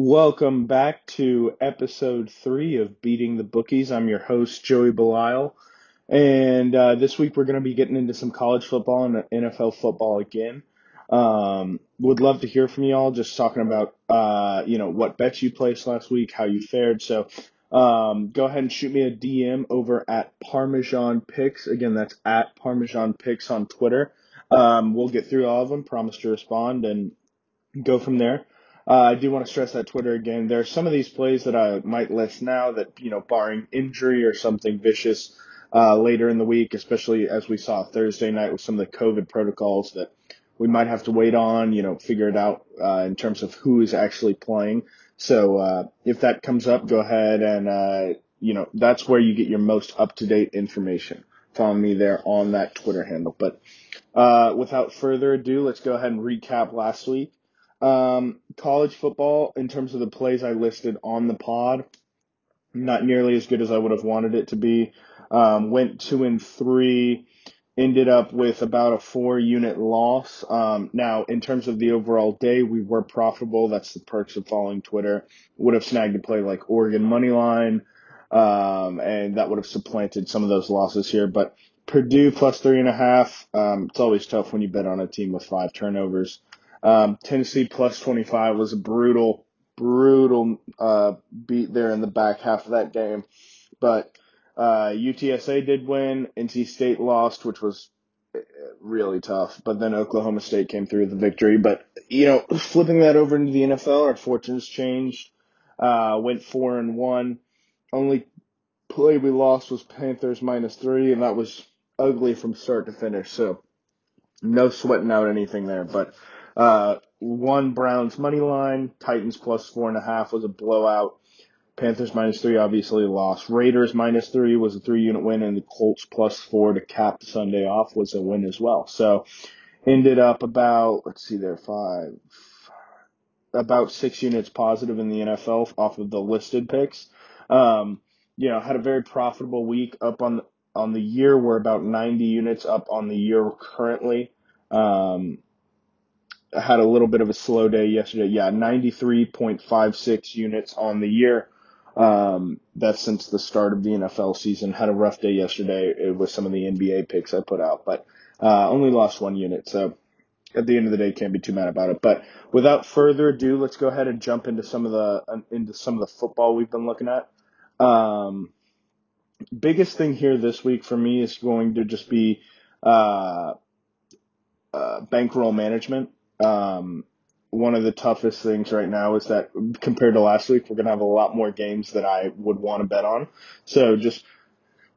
Welcome back to episode three of Beating the Bookies. I'm your host, Joey Belisle. And uh, this week we're going to be getting into some college football and NFL football again. Um, would love to hear from y'all just talking about, uh, you know, what bets you placed last week, how you fared. So um, go ahead and shoot me a DM over at Parmesan Picks. Again, that's at Parmesan Picks on Twitter. Um, we'll get through all of them, promise to respond and go from there. Uh, I do want to stress that Twitter again. There are some of these plays that I might list now that, you know, barring injury or something vicious uh, later in the week, especially as we saw Thursday night with some of the COVID protocols that we might have to wait on, you know, figure it out uh, in terms of who is actually playing. So uh, if that comes up, go ahead and, uh, you know, that's where you get your most up to date information. Follow me there on that Twitter handle. But uh, without further ado, let's go ahead and recap last week. Um, college football, in terms of the plays I listed on the pod, not nearly as good as I would have wanted it to be. Um, went two and three, ended up with about a four unit loss. Um, now, in terms of the overall day, we were profitable. That's the perks of following Twitter. Would have snagged a play like Oregon money line, um, and that would have supplanted some of those losses here. But Purdue plus three and a half. Um, it's always tough when you bet on a team with five turnovers. Um, Tennessee plus 25 was a brutal, brutal uh, beat there in the back half of that game. But uh, UTSA did win. NC State lost, which was uh, really tough. But then Oklahoma State came through with the victory. But, you know, flipping that over into the NFL, our fortunes changed. Uh, went four and one. Only play we lost was Panthers minus three, and that was ugly from start to finish. So no sweating out anything there. But uh, one Browns money line, Titans plus four and a half was a blowout. Panthers minus three obviously lost. Raiders minus three was a three unit win, and the Colts plus four to cap Sunday off was a win as well. So ended up about let's see there five about six units positive in the NFL off of the listed picks. Um, you know, had a very profitable week up on on the year. We're about 90 units up on the year currently. Um, had a little bit of a slow day yesterday. Yeah, 93.56 units on the year. Um, that's since the start of the NFL season. Had a rough day yesterday with some of the NBA picks I put out, but uh, only lost one unit. So at the end of the day, can't be too mad about it. But without further ado, let's go ahead and jump into some of the uh, into some of the football we've been looking at. Um, biggest thing here this week for me is going to just be uh, uh, bankroll management. Um, one of the toughest things right now is that compared to last week, we're going to have a lot more games that I would want to bet on. So just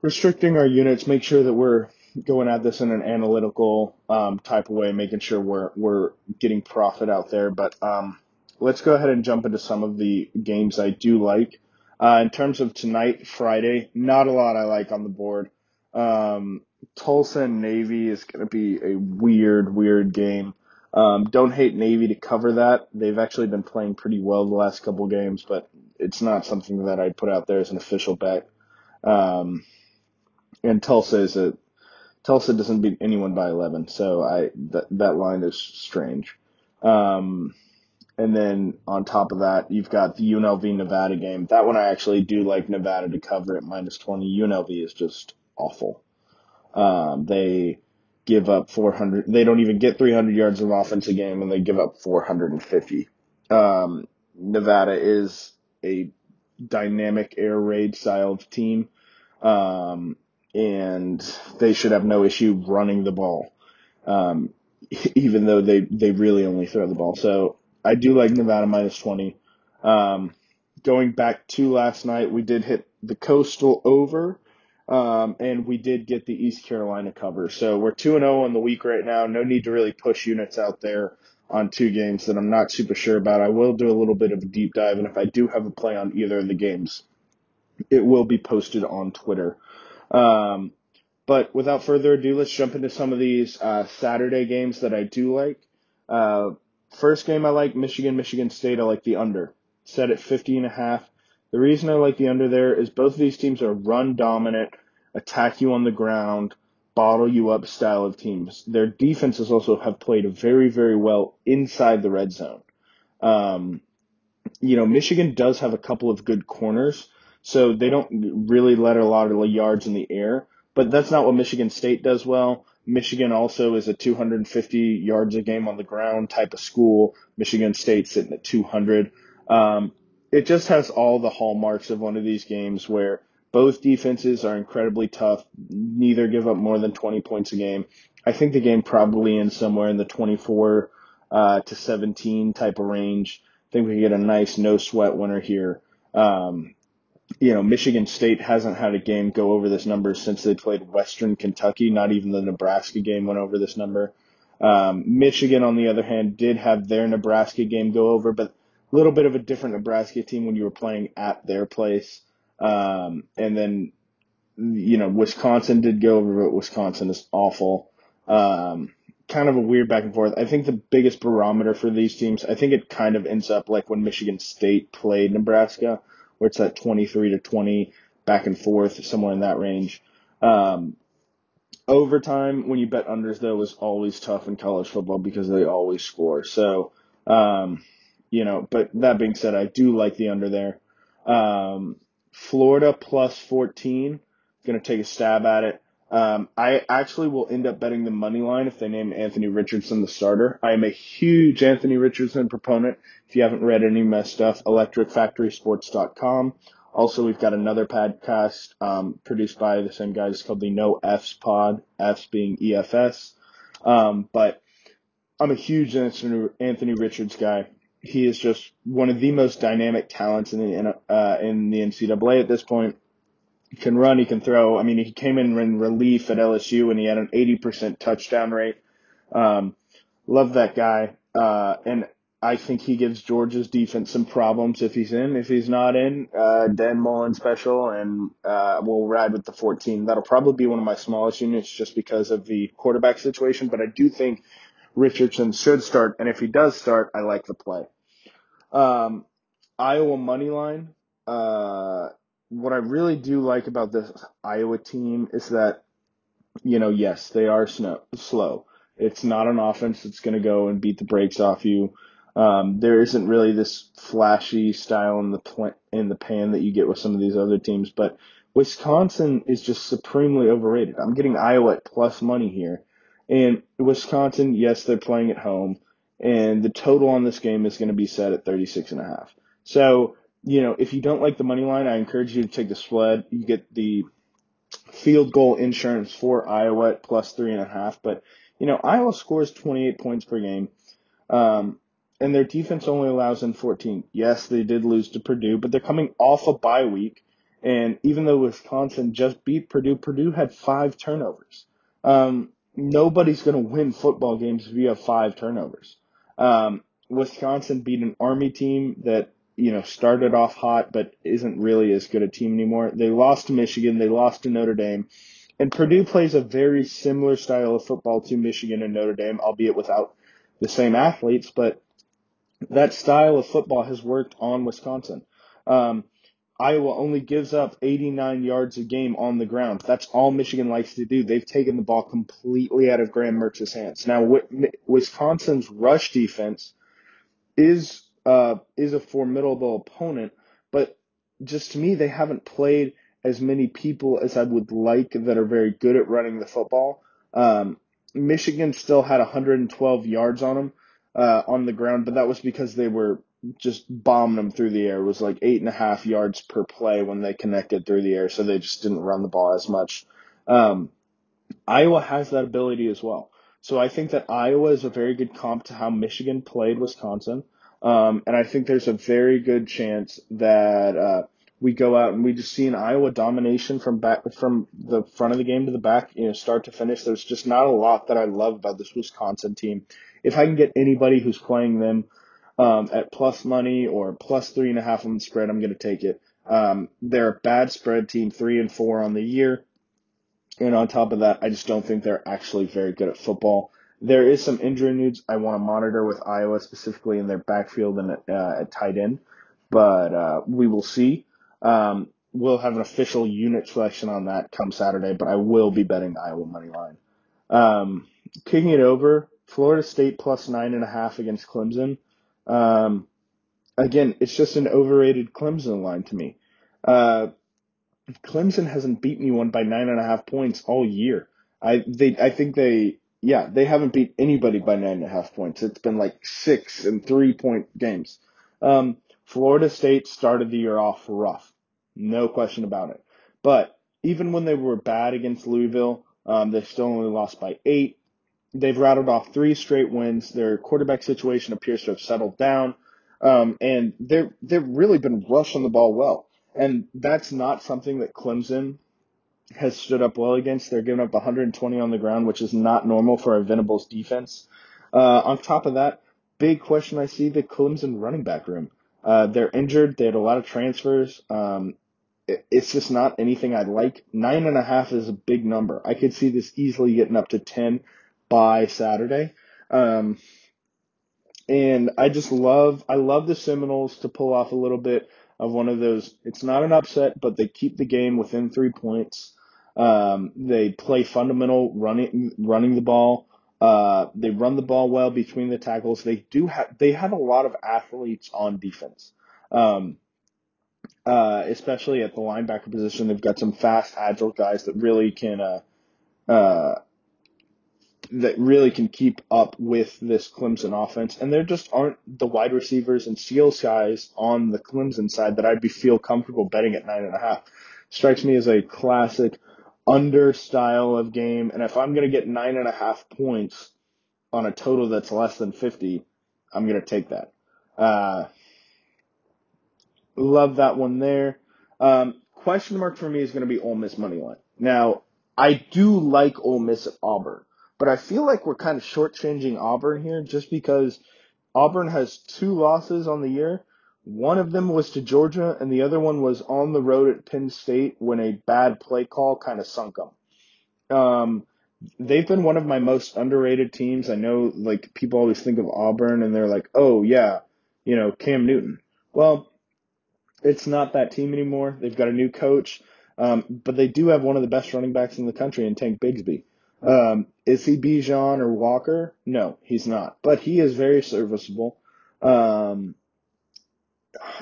restricting our units, make sure that we're going at this in an analytical um, type of way, making sure we're we're getting profit out there. But um, let's go ahead and jump into some of the games I do like. Uh, in terms of tonight, Friday, not a lot I like on the board. Um, Tulsa and Navy is going to be a weird, weird game. Um, don't hate Navy to cover that. They've actually been playing pretty well the last couple games, but it's not something that I'd put out there as an official bet. Um, and Tulsa is a Tulsa doesn't beat anyone by 11, so I that that line is strange. Um, and then on top of that, you've got the UNLV Nevada game. That one I actually do like Nevada to cover at minus 20. UNLV is just awful. Um, they give up 400. They don't even get 300 yards of offense a game, and they give up 450. Um, Nevada is a dynamic air raid style team, um, and they should have no issue running the ball, um, even though they they really only throw the ball. So I do like Nevada minus 20. Um, going back to last night, we did hit the coastal over. Um, and we did get the East Carolina cover. So we're 2 and 0 on the week right now. No need to really push units out there on two games that I'm not super sure about. I will do a little bit of a deep dive, and if I do have a play on either of the games, it will be posted on Twitter. Um, but without further ado, let's jump into some of these uh, Saturday games that I do like. Uh, first game I like Michigan, Michigan State. I like the under. Set at 50 and a half. The reason I like the under there is both of these teams are run dominant, attack you on the ground, bottle you up style of teams. Their defenses also have played very, very well inside the red zone. Um, you know, Michigan does have a couple of good corners, so they don't really let a lot of yards in the air. But that's not what Michigan State does well. Michigan also is a 250 yards a game on the ground type of school. Michigan State sitting at 200. Um, it just has all the hallmarks of one of these games where both defenses are incredibly tough. Neither give up more than 20 points a game. I think the game probably ends somewhere in the 24 uh, to 17 type of range. I think we get a nice no sweat winner here. Um, you know, Michigan State hasn't had a game go over this number since they played Western Kentucky. Not even the Nebraska game went over this number. Um, Michigan, on the other hand, did have their Nebraska game go over, but little bit of a different Nebraska team when you were playing at their place. Um, and then, you know, Wisconsin did go over, but Wisconsin is awful. Um, kind of a weird back and forth. I think the biggest barometer for these teams, I think it kind of ends up like when Michigan State played Nebraska, where it's at 23 to 20 back and forth, somewhere in that range. Um, overtime, when you bet unders though, is always tough in college football because they always score. So, um, you know, but that being said, I do like the under there. Um, Florida plus 14, going to take a stab at it. Um, I actually will end up betting the money line if they name Anthony Richardson the starter. I am a huge Anthony Richardson proponent. If you haven't read any of my stuff, electricfactorysports.com. Also, we've got another podcast um, produced by the same guys called the No Fs Pod, Fs being EFS. Um, but I'm a huge Anthony Richards guy. He is just one of the most dynamic talents in the uh, in the NCAA at this point. He can run, he can throw. I mean, he came in in relief at LSU and he had an 80% touchdown rate. Um, love that guy. Uh, and I think he gives Georgia's defense some problems if he's in. If he's not in, uh, Dan Mullen special, and uh, we'll ride with the 14. That'll probably be one of my smallest units just because of the quarterback situation. But I do think Richardson should start, and if he does start, I like the play. Um, Iowa money line. Uh, what I really do like about this Iowa team is that, you know, yes, they are snow, slow. It's not an offense that's going to go and beat the brakes off you. Um, there isn't really this flashy style in the pl- in the pan that you get with some of these other teams, but Wisconsin is just supremely overrated. I'm getting Iowa at plus money here, and Wisconsin, yes, they're playing at home, and the total on this game is going to be set at 36 and a half. So you know, if you don't like the money line, I encourage you to take the spread. You get the field goal insurance for Iowa at plus three and a half. But, you know, Iowa scores 28 points per game. Um, and their defense only allows in 14. Yes, they did lose to Purdue, but they're coming off a bye week. And even though Wisconsin just beat Purdue, Purdue had five turnovers. Um, nobody's going to win football games if you have five turnovers. Um, Wisconsin beat an Army team that you know, started off hot, but isn't really as good a team anymore. They lost to Michigan. They lost to Notre Dame. And Purdue plays a very similar style of football to Michigan and Notre Dame, albeit without the same athletes, but that style of football has worked on Wisconsin. Um, Iowa only gives up 89 yards a game on the ground. That's all Michigan likes to do. They've taken the ball completely out of Graham Mertz's hands. Now, Wisconsin's rush defense is uh, is a formidable opponent, but just to me, they haven't played as many people as I would like that are very good at running the football. Um, Michigan still had 112 yards on them uh, on the ground, but that was because they were just bombing them through the air. It was like eight and a half yards per play when they connected through the air, so they just didn't run the ball as much. Um, Iowa has that ability as well. So I think that Iowa is a very good comp to how Michigan played Wisconsin. Um, and I think there's a very good chance that uh, we go out and we just see an Iowa domination from back from the front of the game to the back, you know, start to finish. There's just not a lot that I love about this Wisconsin team. If I can get anybody who's playing them um, at plus money or plus three and a half on the spread, I'm going to take it. Um, they're a bad spread team, three and four on the year. And on top of that, I just don't think they're actually very good at football. There is some injury news I want to monitor with Iowa, specifically in their backfield and at, uh, at tight end, but uh, we will see. Um, we'll have an official unit selection on that come Saturday, but I will be betting Iowa money line. Um, kicking it over, Florida State plus nine and a half against Clemson. Um, again, it's just an overrated Clemson line to me. Uh, Clemson hasn't beaten anyone by nine and a half points all year. I they I think they yeah they haven't beat anybody by nine and a half points. It's been like six and three point games. Um, Florida State started the year off rough, no question about it. But even when they were bad against Louisville, um, they still only lost by eight. They've rattled off three straight wins. Their quarterback situation appears to have settled down, um, and they're they've really been rushing the ball well. And that's not something that Clemson has stood up well against. They're giving up 120 on the ground, which is not normal for a Venables defense. Uh, on top of that, big question I see the Clemson running back room. Uh, they're injured. They had a lot of transfers. Um, it, it's just not anything I like. Nine and a half is a big number. I could see this easily getting up to 10 by Saturday. Um, and I just love, I love the Seminoles to pull off a little bit of one of those. It's not an upset, but they keep the game within three points. Um, they play fundamental running, running the ball. Uh, they run the ball well between the tackles. They do have, they have a lot of athletes on defense. Um, uh, especially at the linebacker position, they've got some fast, agile guys that really can, uh, uh, that really can keep up with this Clemson offense. And there just aren't the wide receivers and skills guys on the Clemson side that I'd be feel comfortable betting at nine and a half. Strikes me as a classic under style of game. And if I'm going to get nine and a half points on a total that's less than 50, I'm going to take that. Uh, love that one there. Um, question mark for me is going to be Ole Miss money line. Now, I do like Ole Miss at Auburn. But I feel like we're kind of shortchanging Auburn here just because Auburn has two losses on the year. One of them was to Georgia, and the other one was on the road at Penn State when a bad play call kind of sunk them. Um, they've been one of my most underrated teams. I know, like, people always think of Auburn and they're like, oh, yeah, you know, Cam Newton. Well, it's not that team anymore. They've got a new coach, um, but they do have one of the best running backs in the country in Tank Bigsby. Um, is he Bijan or Walker? No, he's not. But he is very serviceable. Um,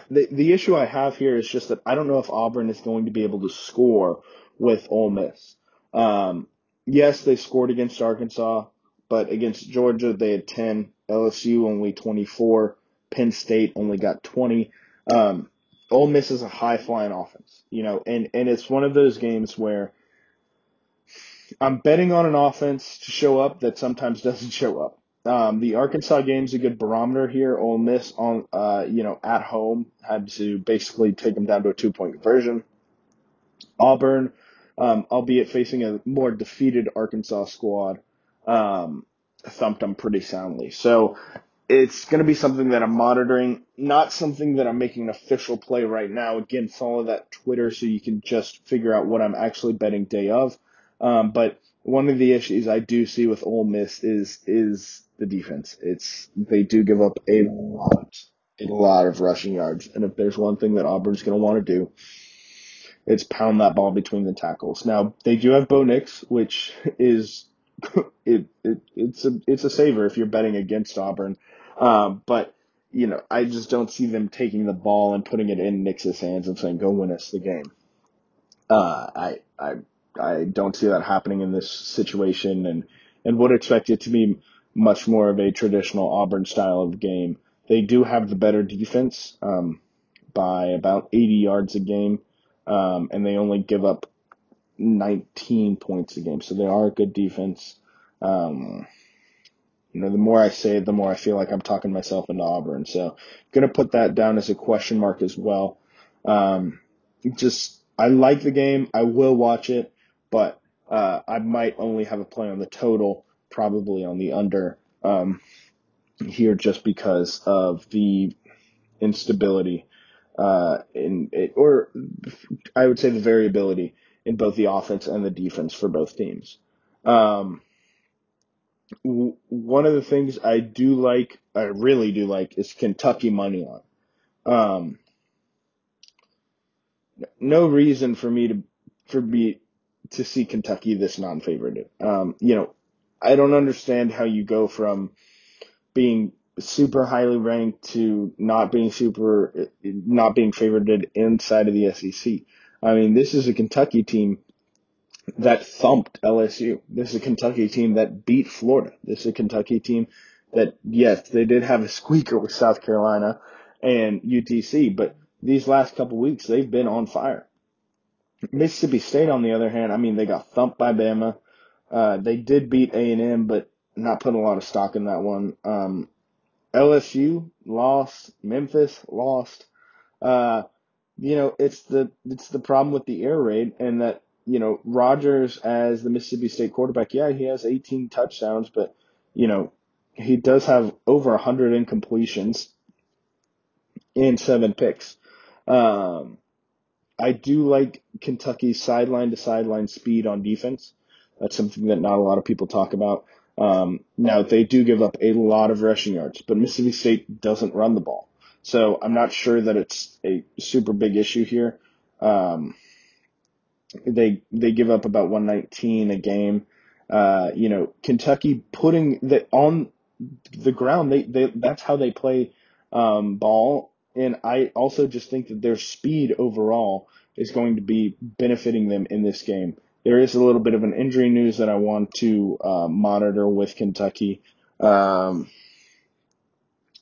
the the issue I have here is just that I don't know if Auburn is going to be able to score with Ole Miss. Um, yes, they scored against Arkansas, but against Georgia they had ten. LSU only twenty four. Penn State only got twenty. Um, Ole Miss is a high flying offense, you know, and and it's one of those games where I'm betting on an offense to show up that sometimes doesn't show up. Um, the Arkansas game's a good barometer here. Ole Miss on, uh, you know, at home had to basically take them down to a two point conversion. Auburn, um, albeit facing a more defeated Arkansas squad, um, thumped them pretty soundly. So it's going to be something that I'm monitoring, not something that I'm making an official play right now. Again, follow that Twitter so you can just figure out what I'm actually betting day of. Um, but one of the issues I do see with Ole Miss is is the defense. It's they do give up a lot, a lot of rushing yards, and if there's one thing that Auburn's going to want to do, it's pound that ball between the tackles. Now they do have Bo Nix, which is it, it it's a it's a saver if you're betting against Auburn, um, but you know I just don't see them taking the ball and putting it in Nix's hands and saying go win us the game. Uh, I I I don't see that happening in this situation, and and would expect it to be much more of a traditional Auburn style of game. They do have the better defense um, by about 80 yards a game, um, and they only give up 19 points a game, so they are a good defense. Um, you know, the more I say it, the more I feel like I'm talking myself into Auburn. So, gonna put that down as a question mark as well. Um, just I like the game. I will watch it but uh, I might only have a play on the total, probably on the under um, here, just because of the instability uh, in it, or I would say the variability in both the offense and the defense for both teams. Um, w- one of the things I do like, I really do like, is Kentucky money line. Um, no reason for me to for me to see Kentucky this non-favored. Um, you know, I don't understand how you go from being super highly ranked to not being super, not being favored inside of the SEC. I mean, this is a Kentucky team that thumped LSU. This is a Kentucky team that beat Florida. This is a Kentucky team that, yes, they did have a squeaker with South Carolina and UTC, but these last couple weeks, they've been on fire. Mississippi State, on the other hand, I mean, they got thumped by Bama. Uh, they did beat A&M, but not putting a lot of stock in that one. Um, LSU lost. Memphis lost. Uh, you know, it's the it's the problem with the air raid, and that you know Rogers as the Mississippi State quarterback. Yeah, he has 18 touchdowns, but you know he does have over 100 incompletions and seven picks. Um, I do like Kentucky's sideline to sideline speed on defense. That's something that not a lot of people talk about. Um, now they do give up a lot of rushing yards, but Mississippi State doesn't run the ball. So I'm not sure that it's a super big issue here. Um, they, they give up about 119 a game. Uh, you know, Kentucky putting that on the ground, they, they, that's how they play, um, ball. And I also just think that their speed overall is going to be benefiting them in this game. There is a little bit of an injury news that I want to uh, monitor with Kentucky. Um,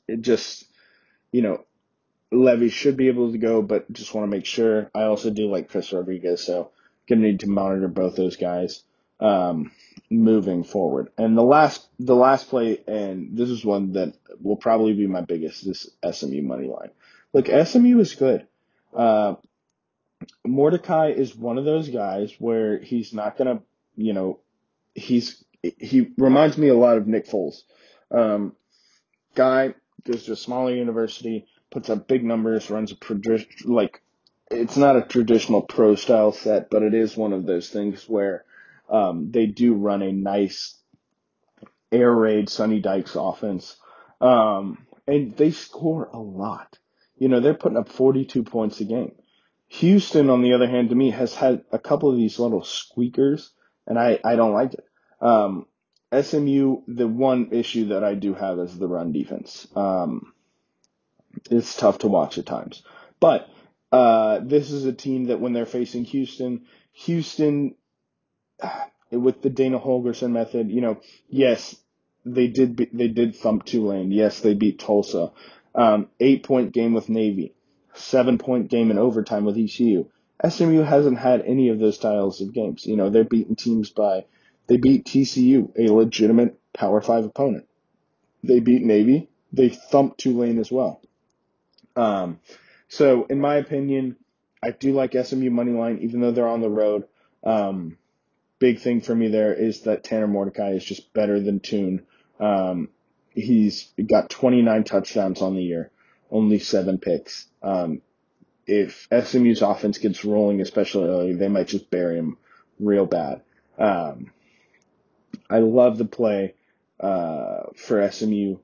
it just, you know, Levy should be able to go, but just want to make sure. I also do like Chris Rodriguez, so gonna need to monitor both those guys um, moving forward. And the last, the last play, and this is one that will probably be my biggest, this SMU money line. Look, SMU is good. Uh, Mordecai is one of those guys where he's not gonna, you know, he's he reminds me a lot of Nick Foles. Um, guy goes to a smaller university, puts up big numbers, runs a like it's not a traditional pro style set, but it is one of those things where um, they do run a nice air raid Sonny Dykes offense, um, and they score a lot. You know, they're putting up 42 points a game. Houston, on the other hand, to me, has had a couple of these little squeakers, and I, I don't like it. Um, SMU, the one issue that I do have is the run defense. Um, it's tough to watch at times. But uh, this is a team that when they're facing Houston, Houston, with the Dana Holgorsen method, you know, yes, they did be, they did thump Tulane. Yes, they beat Tulsa. Um, eight point game with Navy seven point game in overtime with ECU. SMU hasn't had any of those styles of games. You know, they're beating teams by, they beat TCU, a legitimate Power Five opponent. They beat Navy. They thumped Tulane as well. Um, so in my opinion, I do like SMU money line, even though they're on the road. Um, big thing for me there is that Tanner Mordecai is just better than Tune. Um, he's got 29 touchdowns on the year only seven picks. Um, if SMU's offense gets rolling, especially early, they might just bury him real bad. Um, I love the play uh, for SMU.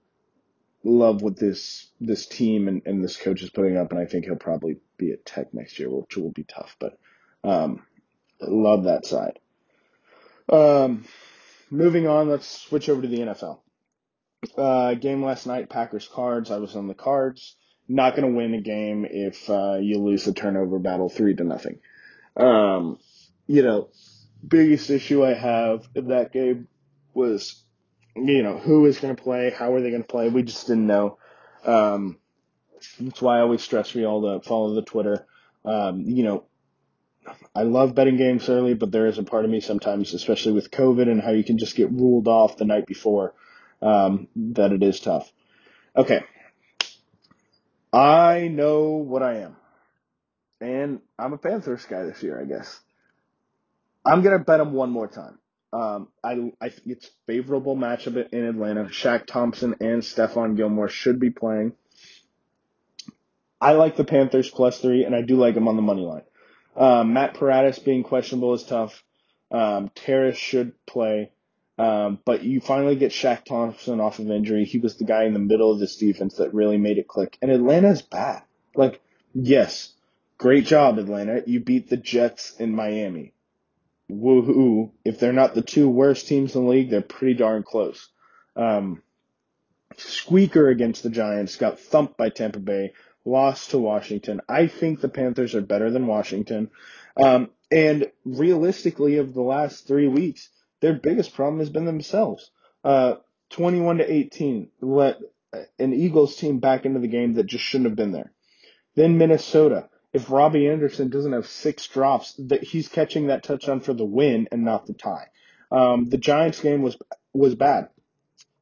Love what this this team and, and this coach is putting up, and I think he'll probably be at Tech next year, which will be tough. But um, love that side. Um, moving on, let's switch over to the NFL. Uh, game last night, Packers Cards. I was on the Cards. Not going to win a game if uh, you lose the turnover battle three to nothing. Um, you know, biggest issue I have in that game was, you know, who is going to play, how are they going to play. We just didn't know. Um, that's why I always stress for y'all to follow the Twitter. Um, you know, I love betting games early, but there is a part of me sometimes, especially with COVID and how you can just get ruled off the night before um, that it is tough. Okay. I know what I am. And I'm a Panthers guy this year, I guess. I'm going to bet them one more time. Um, I, I think it's favorable matchup in Atlanta. Shaq Thompson and Stephon Gilmore should be playing. I like the Panthers plus three, and I do like them on the money line. Um, Matt Paradis being questionable is tough. Um, Terrace should play. Um, but you finally get Shaq Thompson off of injury. He was the guy in the middle of this defense that really made it click. And Atlanta's bad. Like, yes, great job, Atlanta. You beat the Jets in Miami. Woohoo. If they're not the two worst teams in the league, they're pretty darn close. Um, squeaker against the Giants, got thumped by Tampa Bay, lost to Washington. I think the Panthers are better than Washington. Um, and realistically, of the last three weeks, their biggest problem has been themselves. Uh, 21 to 18 let an Eagles team back into the game that just shouldn't have been there. Then Minnesota. If Robbie Anderson doesn't have six drops, that he's catching that touchdown for the win and not the tie. Um, the Giants game was was bad.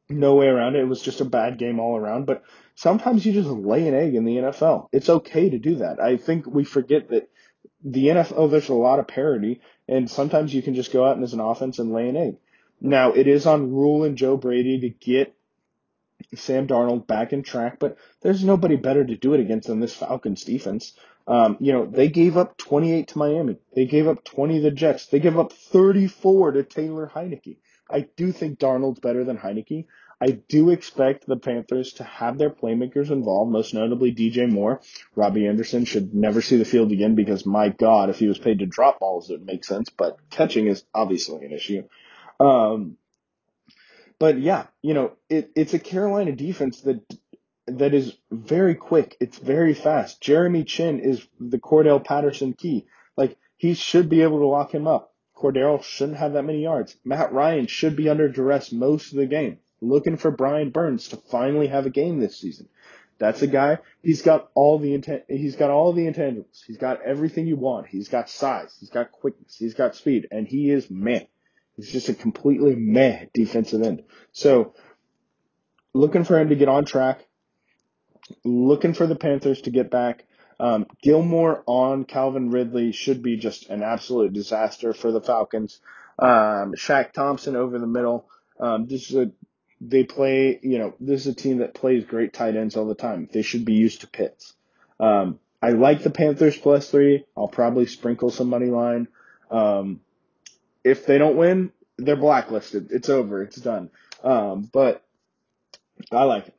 No way around it. It was just a bad game all around. But sometimes you just lay an egg in the NFL. It's okay to do that. I think we forget that the NFL, there's a lot of parity, and sometimes you can just go out and as an offense and lay an egg. Now, it is on Rhule and Joe Brady to get Sam Darnold back in track, but there's nobody better to do it against than this Falcons defense. Um, you know, they gave up 28 to Miami. They gave up 20 to the Jets. They gave up 34 to Taylor Heinicke. I do think Darnold's better than Heinicke. I do expect the Panthers to have their playmakers involved, most notably DJ Moore. Robbie Anderson should never see the field again because, my God, if he was paid to drop balls, it would make sense, but catching is obviously an issue. Um, but yeah, you know, it, it's a Carolina defense that that is very quick. It's very fast. Jeremy Chinn is the Cordarrelle Patterson key. Like he should be able to lock him up. Cordarrelle shouldn't have that many yards. Matt Ryan should be under duress most of the game. Looking for Brian Burns to finally have a game this season. That's a guy. He's got all the intent. He's got all the intangibles. He's got everything you want. He's got size. He's got quickness. He's got speed, and he is meh. He's just a completely meh defensive end. So, looking for him to get on track. Looking for the Panthers to get back. Um, Gilmore on Calvin Ridley should be just an absolute disaster for the Falcons. Um, Shaq Thompson over the middle. Um, this is a they play. You know, this is a team that plays great tight ends all the time. They should be used to Pitts. Um, I like the Panthers plus three. I'll probably sprinkle some money line. Um, if they don't win, they're blacklisted. It's over. It's done. Um, but I like it.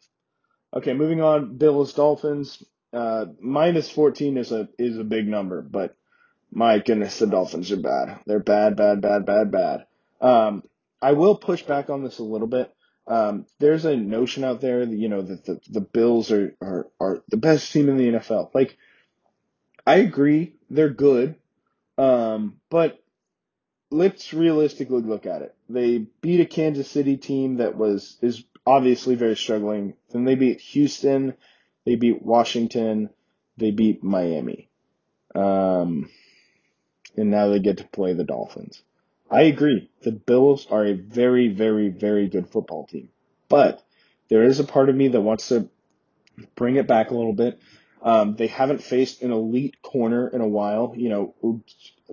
Okay, moving on. Bills Dolphins. Uh, minus 14 is a is a big number, but my goodness, the Dolphins are bad. They're bad, bad, bad, bad, bad. Um, I will push back on this a little bit. Um, there's a notion out there that you know that the, the Bills are, are are the best team in the NFL. Like, I agree, they're good, um, but let's realistically look at it. They beat a Kansas City team that was is obviously very struggling. Then they beat Houston, they beat Washington, they beat Miami. Um, and now they get to play the Dolphins. I agree. The Bills are a very, very, very good football team. But there is a part of me that wants to bring it back a little bit. Um, they haven't faced an elite corner in a while. You know,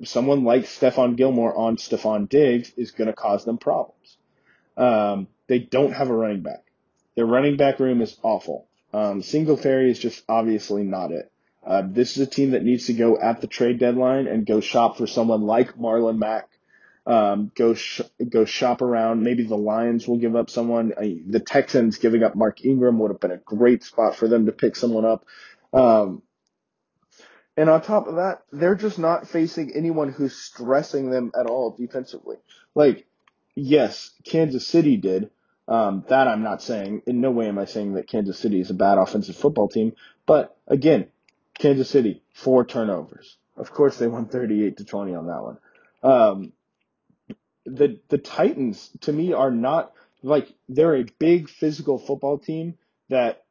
someone like Stephon Gilmore on Stefon Diggs is going to cause them problems. Um, they don't have a running back. Their running back room is awful. Um, Singletary is just obviously not it. Uh, this is a team that needs to go at the trade deadline and go shop for someone like Marlon Mack. Um, go sh- go shop around. Maybe the Lions will give up someone. I, the Texans giving up Mark Ingram would have been a great spot for them to pick someone up. Um, and on top of that, they're just not facing anyone who's stressing them at all defensively. Like, yes, Kansas City did. Um, that I'm not saying. In no way am I saying that Kansas City is a bad offensive football team. But again, Kansas City, four turnovers. Of course they won 38 to 20 on that one. Um, the, the Titans to me are not like, they're a big physical football team that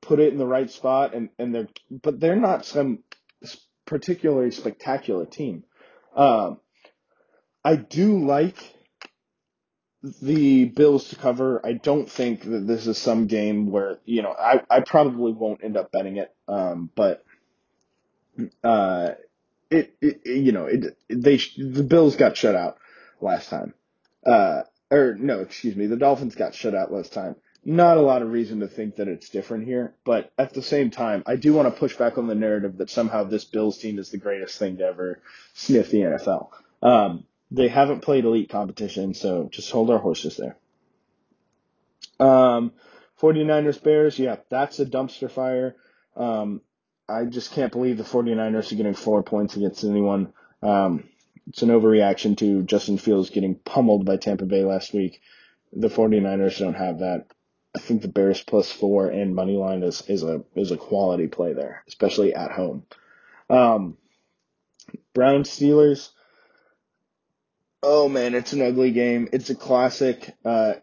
put it in the right spot and, and they're, but they're not some particularly spectacular team. Um, I do like the Bills to cover. I don't think that this is some game where, you know, I, I probably won't end up betting it. Um, but, uh, it, it, you know, it, they, the Bills got shut out last time. Uh, or no, excuse me, the Dolphins got shut out last time. Not a lot of reason to think that it's different here, but at the same time, I do want to push back on the narrative that somehow this Bills team is the greatest thing to ever sniff the NFL. Um, they haven't played elite competition, so just hold our horses there. Um, 49ers Bears, yeah, that's a dumpster fire. Um, I just can't believe the 49ers are getting four points against anyone. Um, it's an overreaction to Justin Fields getting pummeled by Tampa Bay last week. The 49ers don't have that. I think the Bears plus four and money line is, is a is a quality play there, especially at home. Um, Brown Steelers. Oh man, it's an ugly game. It's a classic uh,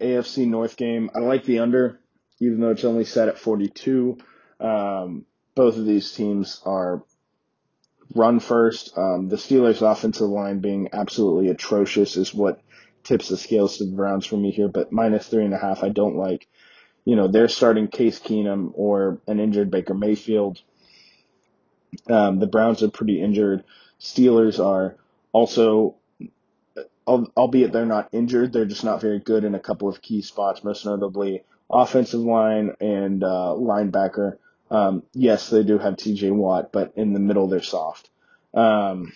AFC North game. I like the under, even though it's only set at 42. Um, both of these teams are run first. Um, the Steelers' offensive line being absolutely atrocious is what tips the scales to the Browns for me here. But minus three and a half, I don't like. You know, they're starting Case Keenum or an injured Baker Mayfield. Um, the Browns are pretty injured. Steelers are also, albeit they're not injured, they're just not very good in a couple of key spots, most notably offensive line and uh, linebacker. Um, yes, they do have TJ Watt, but in the middle they're soft. Um,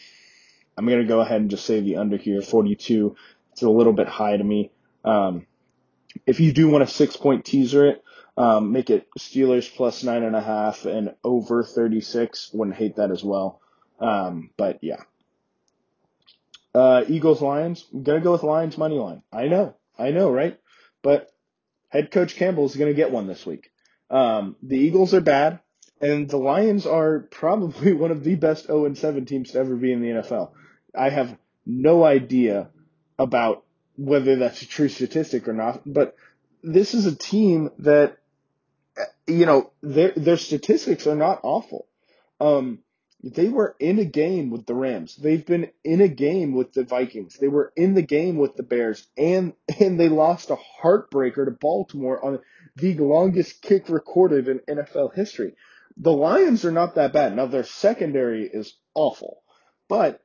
I'm going to go ahead and just say the under here, 42. It's a little bit high to me. Um, if you do want a six point teaser it, um, make it Steelers plus nine and a half and over 36. Wouldn't hate that as well. Um, but yeah. Uh, Eagles Lions. I'm gonna go with Lions money line. I know, I know, right? But head coach Campbell is gonna get one this week. Um, the Eagles are bad, and the Lions are probably one of the best 0 and 7 teams to ever be in the NFL. I have no idea about whether that's a true statistic or not, but this is a team that you know their their statistics are not awful. Um, they were in a game with the Rams. They've been in a game with the Vikings. They were in the game with the Bears, and and they lost a heartbreaker to Baltimore on the longest kick recorded in NFL history. The Lions are not that bad. Now their secondary is awful, but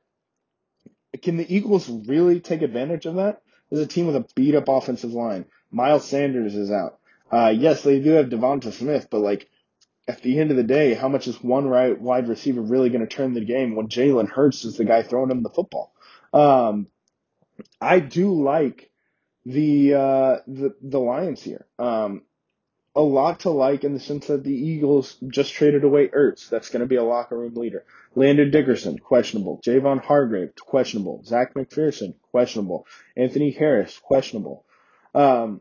can the Eagles really take advantage of that? There's a team with a beat up offensive line. Miles Sanders is out. Uh, yes, they do have Devonta Smith, but like at the end of the day, how much is one right wide receiver really going to turn the game when Jalen Hurts is the guy throwing him the football? Um, I do like the uh, the the Lions here. Um, a lot to like in the sense that the Eagles just traded away Ertz. That's going to be a locker room leader. Landon Dickerson, questionable. Javon Hargrave, questionable. Zach McPherson, questionable. Anthony Harris, questionable. Um,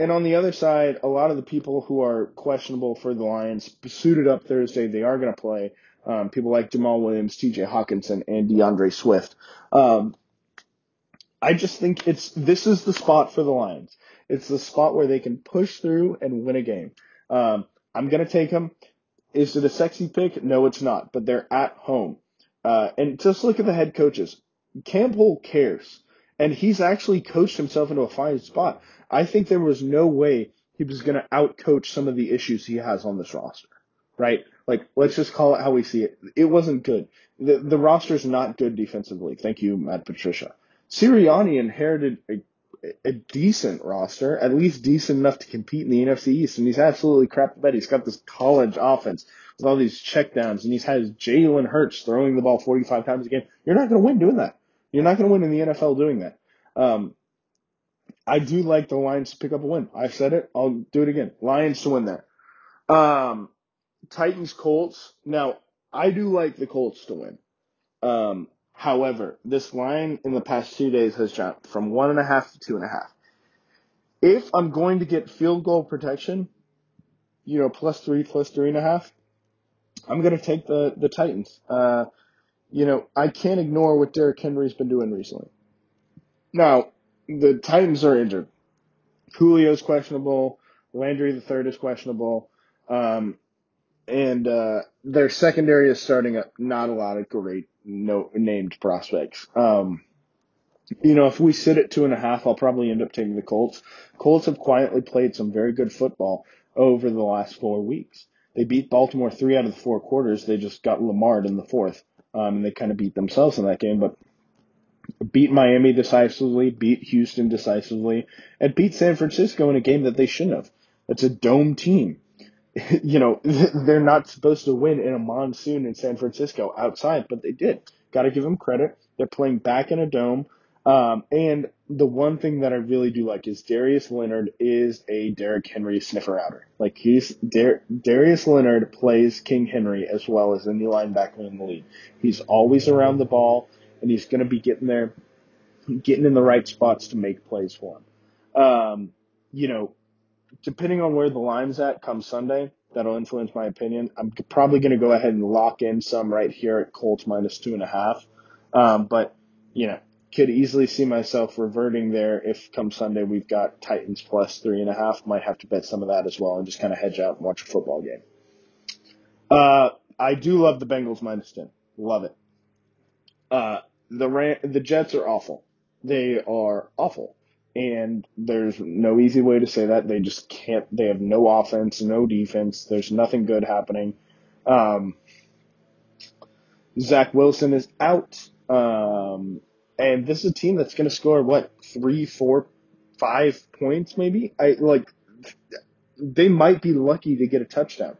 and on the other side, a lot of the people who are questionable for the Lions suited up Thursday. They are going to play. Um, people like Jamaal Williams, T.J. Hockenson, and DeAndre Swift. Um, I just think it's this is the spot for the Lions. It's the spot where they can push through and win a game. Um, I'm gonna take them. Is it a sexy pick? No, it's not. But they're at home, uh, and just look at the head coaches. Campbell cares, and he's actually coached himself into a fine spot. I think there was no way he was going to outcoach some of the issues he has on this roster, right? Like, let's just call it how we see it. It wasn't good. The, the roster's not good defensively. Thank you, Matt Patricia. Sirianni inherited a, a decent roster, at least decent enough to compete in the NFC East, and he's absolutely crap bed. He's got this college offense with all these checkdowns, and he's had Jalen Hurts throwing the ball 45 times a game. You're not going to win doing that. You're not going to win in the NFL doing that. Um, I do like the Lions to pick up a win. I've said it. I'll do it again. Lions to win there. Um, Titans Colts. Now, I do like the Colts to win. Um, however, this line in the past two days has jumped from one and a half to two and a half. If I'm going to get field goal protection, you know, plus three, plus three and a half, I'm going to take the, the Titans. Uh, you know, I can't ignore what Derrick Henry's been doing recently. Now, the Titans are injured. Julio's questionable. Landry the third is questionable. Um, and uh, their secondary is starting up. Not a lot of great no named prospects. Um, you know, if we sit at two and a half, I'll probably end up taking the Colts. Colts have quietly played some very good football over the last four weeks. They beat Baltimore three out of the four quarters. They just got Lamar in the fourth, um, and they kind of beat themselves in that game. But beat Miami decisively, beat Houston decisively, and beat San Francisco in a game that they shouldn't have. It's a dome team. you know, they're not supposed to win in a monsoon in San Francisco outside, but they did. Got to give them credit. They're playing back in a dome. Um, and the one thing that I really do like is Darius Leonard is a Derrick Henry sniffer outer. Like he's Dar- Darius Leonard plays King Henry as well as any linebacker in the league. He's always around the ball and he's going to be getting there, getting in the right spots to make plays for him. Um, you know, depending on where the line's at come Sunday, that'll influence my opinion. I'm probably going to go ahead and lock in some right here at Colts minus two and a half. Um, but, you know, could easily see myself reverting there if come Sunday we've got Titans plus three and a half. Might have to bet some of that as well and just kind of hedge out and watch a football game. Uh, I do love the Bengals minus 10. Love it. Uh, the Ram- the Jets are awful. They are awful. And there's no easy way to say that. They just can't, they have no offense, no defense. There's nothing good happening. Um, Zach Wilson is out. Um, and this is a team that's going to score what three, four, five points maybe. I like they might be lucky to get a touchdown.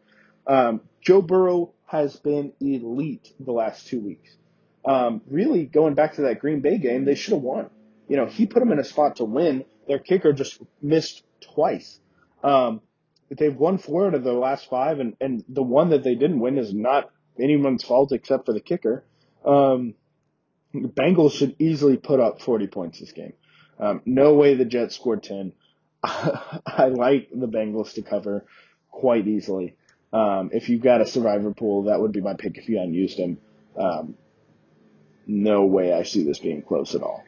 Um, Joe Burrow has been elite the last two weeks. Um, really, going back to that Green Bay game, they should have won. You know, he put them in a spot to win. Their kicker just missed twice. Um, they've won four out of the last five, and, and the one that they didn't win is not anyone's fault except for the kicker. Um, the Bengals should easily put up 40 points this game. Um, no way the Jets scored 10. I like the Bengals to cover quite easily. Um, if you've got a survivor pool, that would be my pick if you hadn't used them. Um, no way I see this being close at all.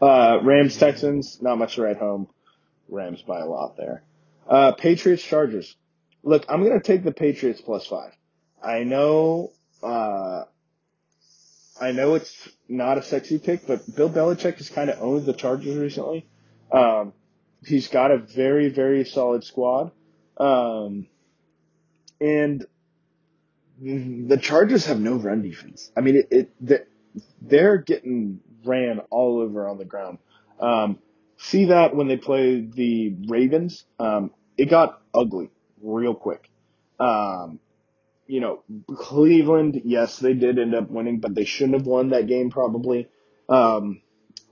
Uh, Rams Texans, not much to write home. Rams by a lot there. Uh, Patriots Chargers. Look, I'm gonna take the Patriots plus five. I know, uh, I know it's not a sexy pick, but Bill Belichick has kind of owned the Chargers recently. Um, he's got a very, very solid squad. Um, and the Chargers have no run defense. I mean, it, it they're getting ran all over on the ground. Um, see that when they played the Ravens, um, it got ugly real quick. Um, you know, Cleveland, yes, they did end up winning, but they shouldn't have won that game probably. Um,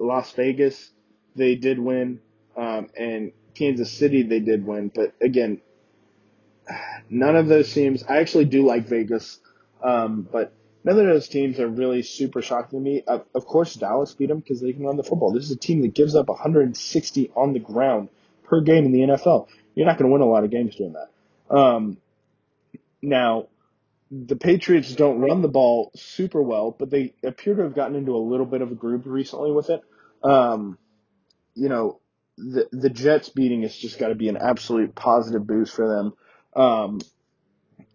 Las Vegas, they did win, um, and Kansas City, they did win, but again, none of those teams. I actually do like Vegas, um, but none of those teams are really super shocking to me. Of, of course, Dallas beat them because they can run the football. This is a team that gives up 160 on the ground per game in the NFL. You're not going to win a lot of games doing that. Um, now, the Patriots don't run the ball super well, but they appear to have gotten into a little bit of a groove recently with it. Um, you know, the the Jets beating has just got to be an absolute positive boost for them. Um,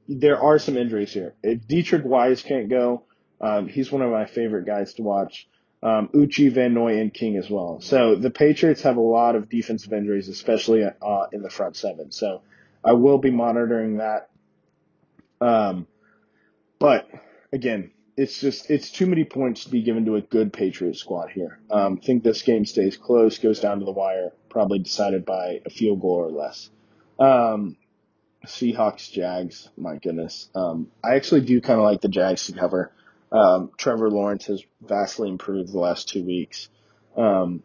there are some injuries here. If Deatrich Wise can't go, um, he's one of my favorite guys to watch. Um, Uche, Van Noy, and King as well. So the Patriots have a lot of defensive injuries, especially uh, in the front seven. So I will be monitoring that. Um, but again, it's just it's too many points to be given to a good Patriot squad here. Um, think this game stays close, goes down to the wire, probably decided by a field goal or less. Um, Seahawks, Jags, my goodness. Um, I actually do kind of like the Jags to cover. Um, Trevor Lawrence has vastly improved the last two weeks. Um,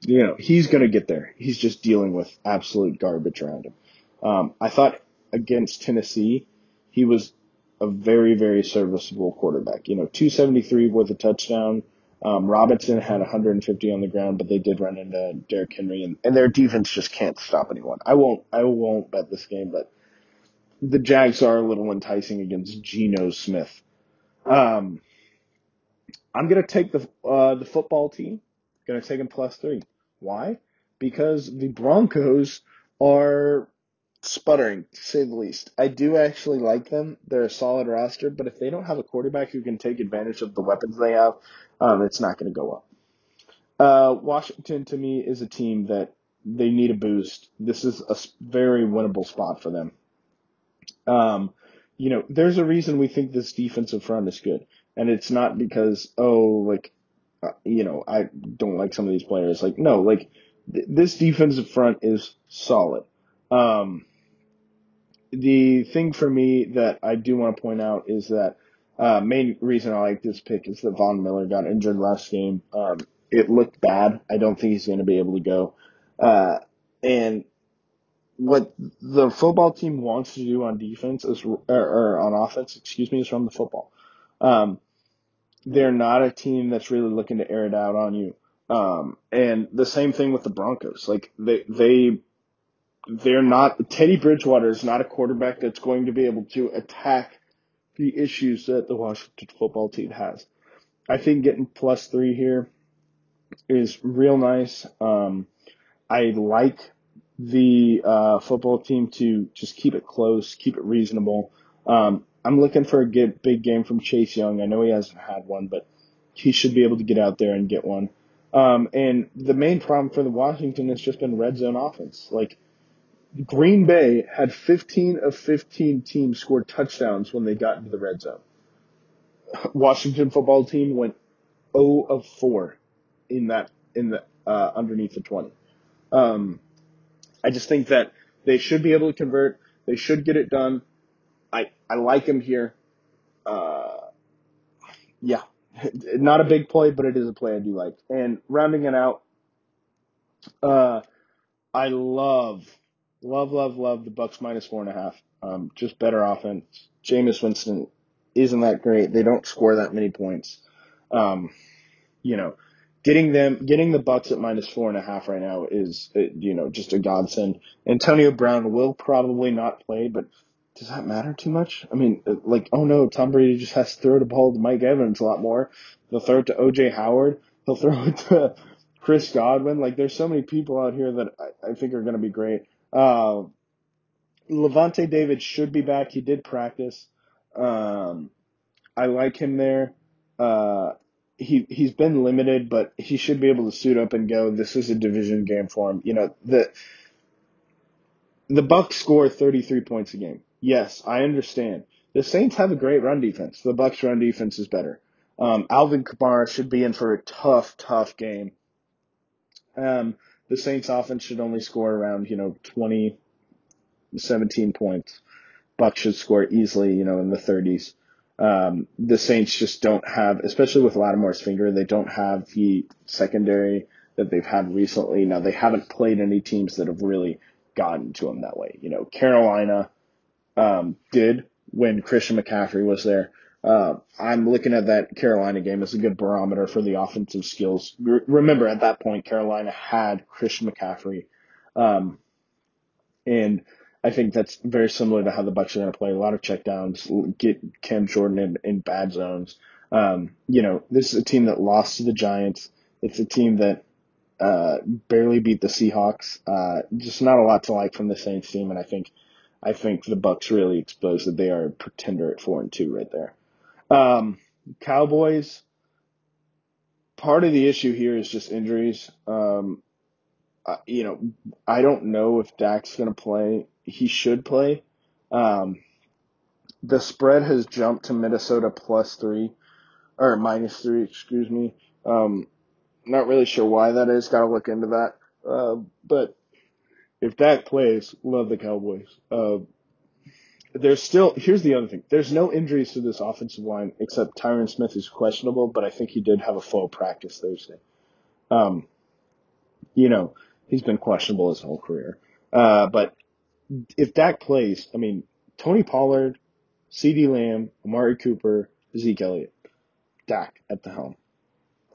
you know, he's going to get there. He's just dealing with absolute garbage around him. Um, I thought against Tennessee, he was a very, very serviceable quarterback. You know, 273 with a touchdown. Um, Robinson had 150 on the ground, but they did run into Derrick Henry, and, and their defense just can't stop anyone. I won't, I won't bet this game, but the Jags are a little enticing against Geno Smith. Um, I'm gonna take the uh, the football team. Gonna take them plus three. Why? Because the Broncos are sputtering, to say the least. I do actually like them. They're a solid roster, but if they don't have a quarterback who can take advantage of the weapons they have, um, it's not going to go up. Uh, Washington, to me, is a team that they need a boost. This is a very winnable spot for them. Um, you know, there's a reason we think this defensive front is good, and it's not because oh, like, uh, you know, I don't like some of these players. Like, no, like th- this defensive front is solid. Um, the thing for me that I do want to point out is that uh, main reason I like this pick is that Von Miller got injured last game. Um, it looked bad. I don't think he's going to be able to go. Uh, and what the football team wants to do on defense is, or, or on offense, excuse me, is run the football. Um, they're not a team that's really looking to air it out on you. Um, and the same thing with the Broncos. Like they, they they're not Teddy Bridgewater is not a quarterback that's going to be able to attack the issues that the Washington football team has. I think getting plus three here is real nice. Um, I like the uh, football team to just keep it close, keep it reasonable. Um, I'm looking for a get, big game from Chase Young. I know he hasn't had one, but he should be able to get out there and get one. Um, and the main problem for the Washington has just been red zone offense. Like Green Bay had 15 of 15 teams score touchdowns when they got into the red zone. Washington football team went 0 of 4 in that in the uh, underneath the 20. Um, I just think that they should be able to convert. They should get it done. I I like them here. Uh, yeah, not a big play, but it is a play I do like. And rounding it out, uh, I love, love, love, love the Bucks minus four and a half. Um, just better offense. Jameis Winston isn't that great. They don't score that many points. Um, you know, getting them, getting the Bucks at minus four and a half right now is, you know, just a godsend. Antonio Brown will probably not play, but does that matter too much? I mean, like, oh no, Tom Brady just has to throw the ball to Mike Evans a lot more. They'll throw it to OJ Howard. He'll throw it to Chris Godwin. Like, there's so many people out here that I, I think are going to be great. Uh, Lavonte David should be back. He did practice. Um, I like him there. Uh, he he's been limited, but he should be able to suit up and go. This is a division game for him. You know the the Bucks score 33 points a game. Yes, I understand. The Saints have a great run defense. The Bucks run defense is better. Um, Alvin Kamara should be in for a tough, tough game. Um, the Saints offense should only score around, you know, 20, 17 points. Bucks should score easily, you know, in the 30s. Um, the Saints just don't have, especially with Lattimore's finger, they don't have the secondary that they've had recently. Now they haven't played any teams that have really gotten to them that way. You know, Carolina um, did when Christian McCaffrey was there. Uh, I'm looking at that Carolina game as a good barometer for the offensive skills. remember, at that point, Carolina had Christian McCaffrey, um, and I think that's very similar to how the Bucks are going to play. A lot of checkdowns, get Cam Jordan in, in bad zones. Um, you know, this is a team that lost to the Giants. It's a team that uh, barely beat the Seahawks. Uh, just not a lot to like from the Saints team, and I think I think the Bucks really exposed that they are a pretender at four and two right there. Um, Cowboys. Part of the issue here is just injuries. Um, you know, I don't know if Dak's going to play. He should play. Um, the spread has jumped to Minnesota plus three or minus three, excuse me. Um, not really sure why that is. Got to look into that. Uh, but if Dak plays, love the Cowboys. Uh, there's still here's the other thing. There's no injuries to this offensive line except Tyron Smith is questionable, but I think he did have a full practice Thursday. Um, you know, he's been questionable his whole career. Uh, but if Dak plays, I mean, Tony Pollard, CeeDee Lamb, Amari Cooper, Zeke Elliott, Dak at the helm.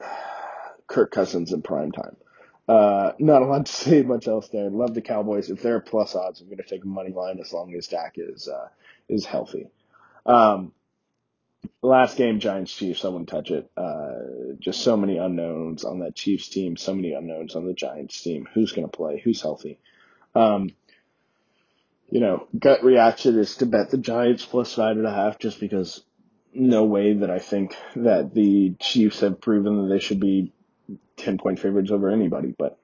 Kirk Cousins in prime time. Uh, not a lot to say much else there. Love the Cowboys. If they're plus odds, I'm going to take money line as long as Dak is uh, is healthy. Um, last game, Giants Chiefs. Wouldn't touch it. Uh, just so many unknowns on that Chiefs team. So many unknowns on the Giants team. Who's going to play? Who's healthy? Um, you know, gut reaction is to bet the Giants plus five and a half, just because no way that I think that the Chiefs have proven that they should be 10 point favorites over anybody, but,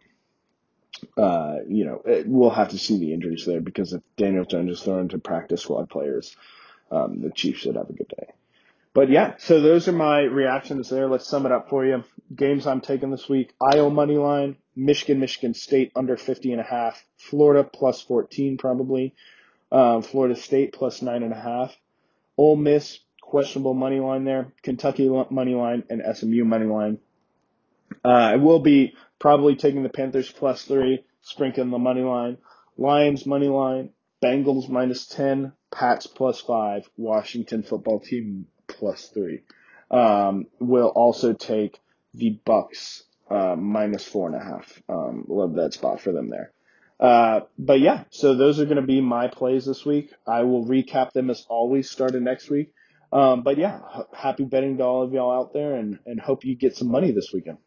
uh, you know, it, we'll have to see the injuries there because if Daniel Jones is thrown to practice squad players, um, the Chiefs should have a good day. But yeah, so those are my reactions there. Let's sum it up for you. Games I'm taking this week. Iowa money line, Michigan, Michigan State under 50 and a half, Florida plus 14 probably, um, Florida State plus nine and a half, Ole Miss questionable money line there, Kentucky money line and SMU money line. Uh, I will be probably taking the Panthers plus three, sprinkling the money line. Lions money line, Bengals minus 10, Pats plus five, Washington football team plus three. Um, will also take the Bucks uh, minus four and a half. Um, love that spot for them there. Uh, but yeah, so those are going to be my plays this week. I will recap them as always starting next week. Um, but yeah, happy betting to all of y'all out there and, and hope you get some money this weekend.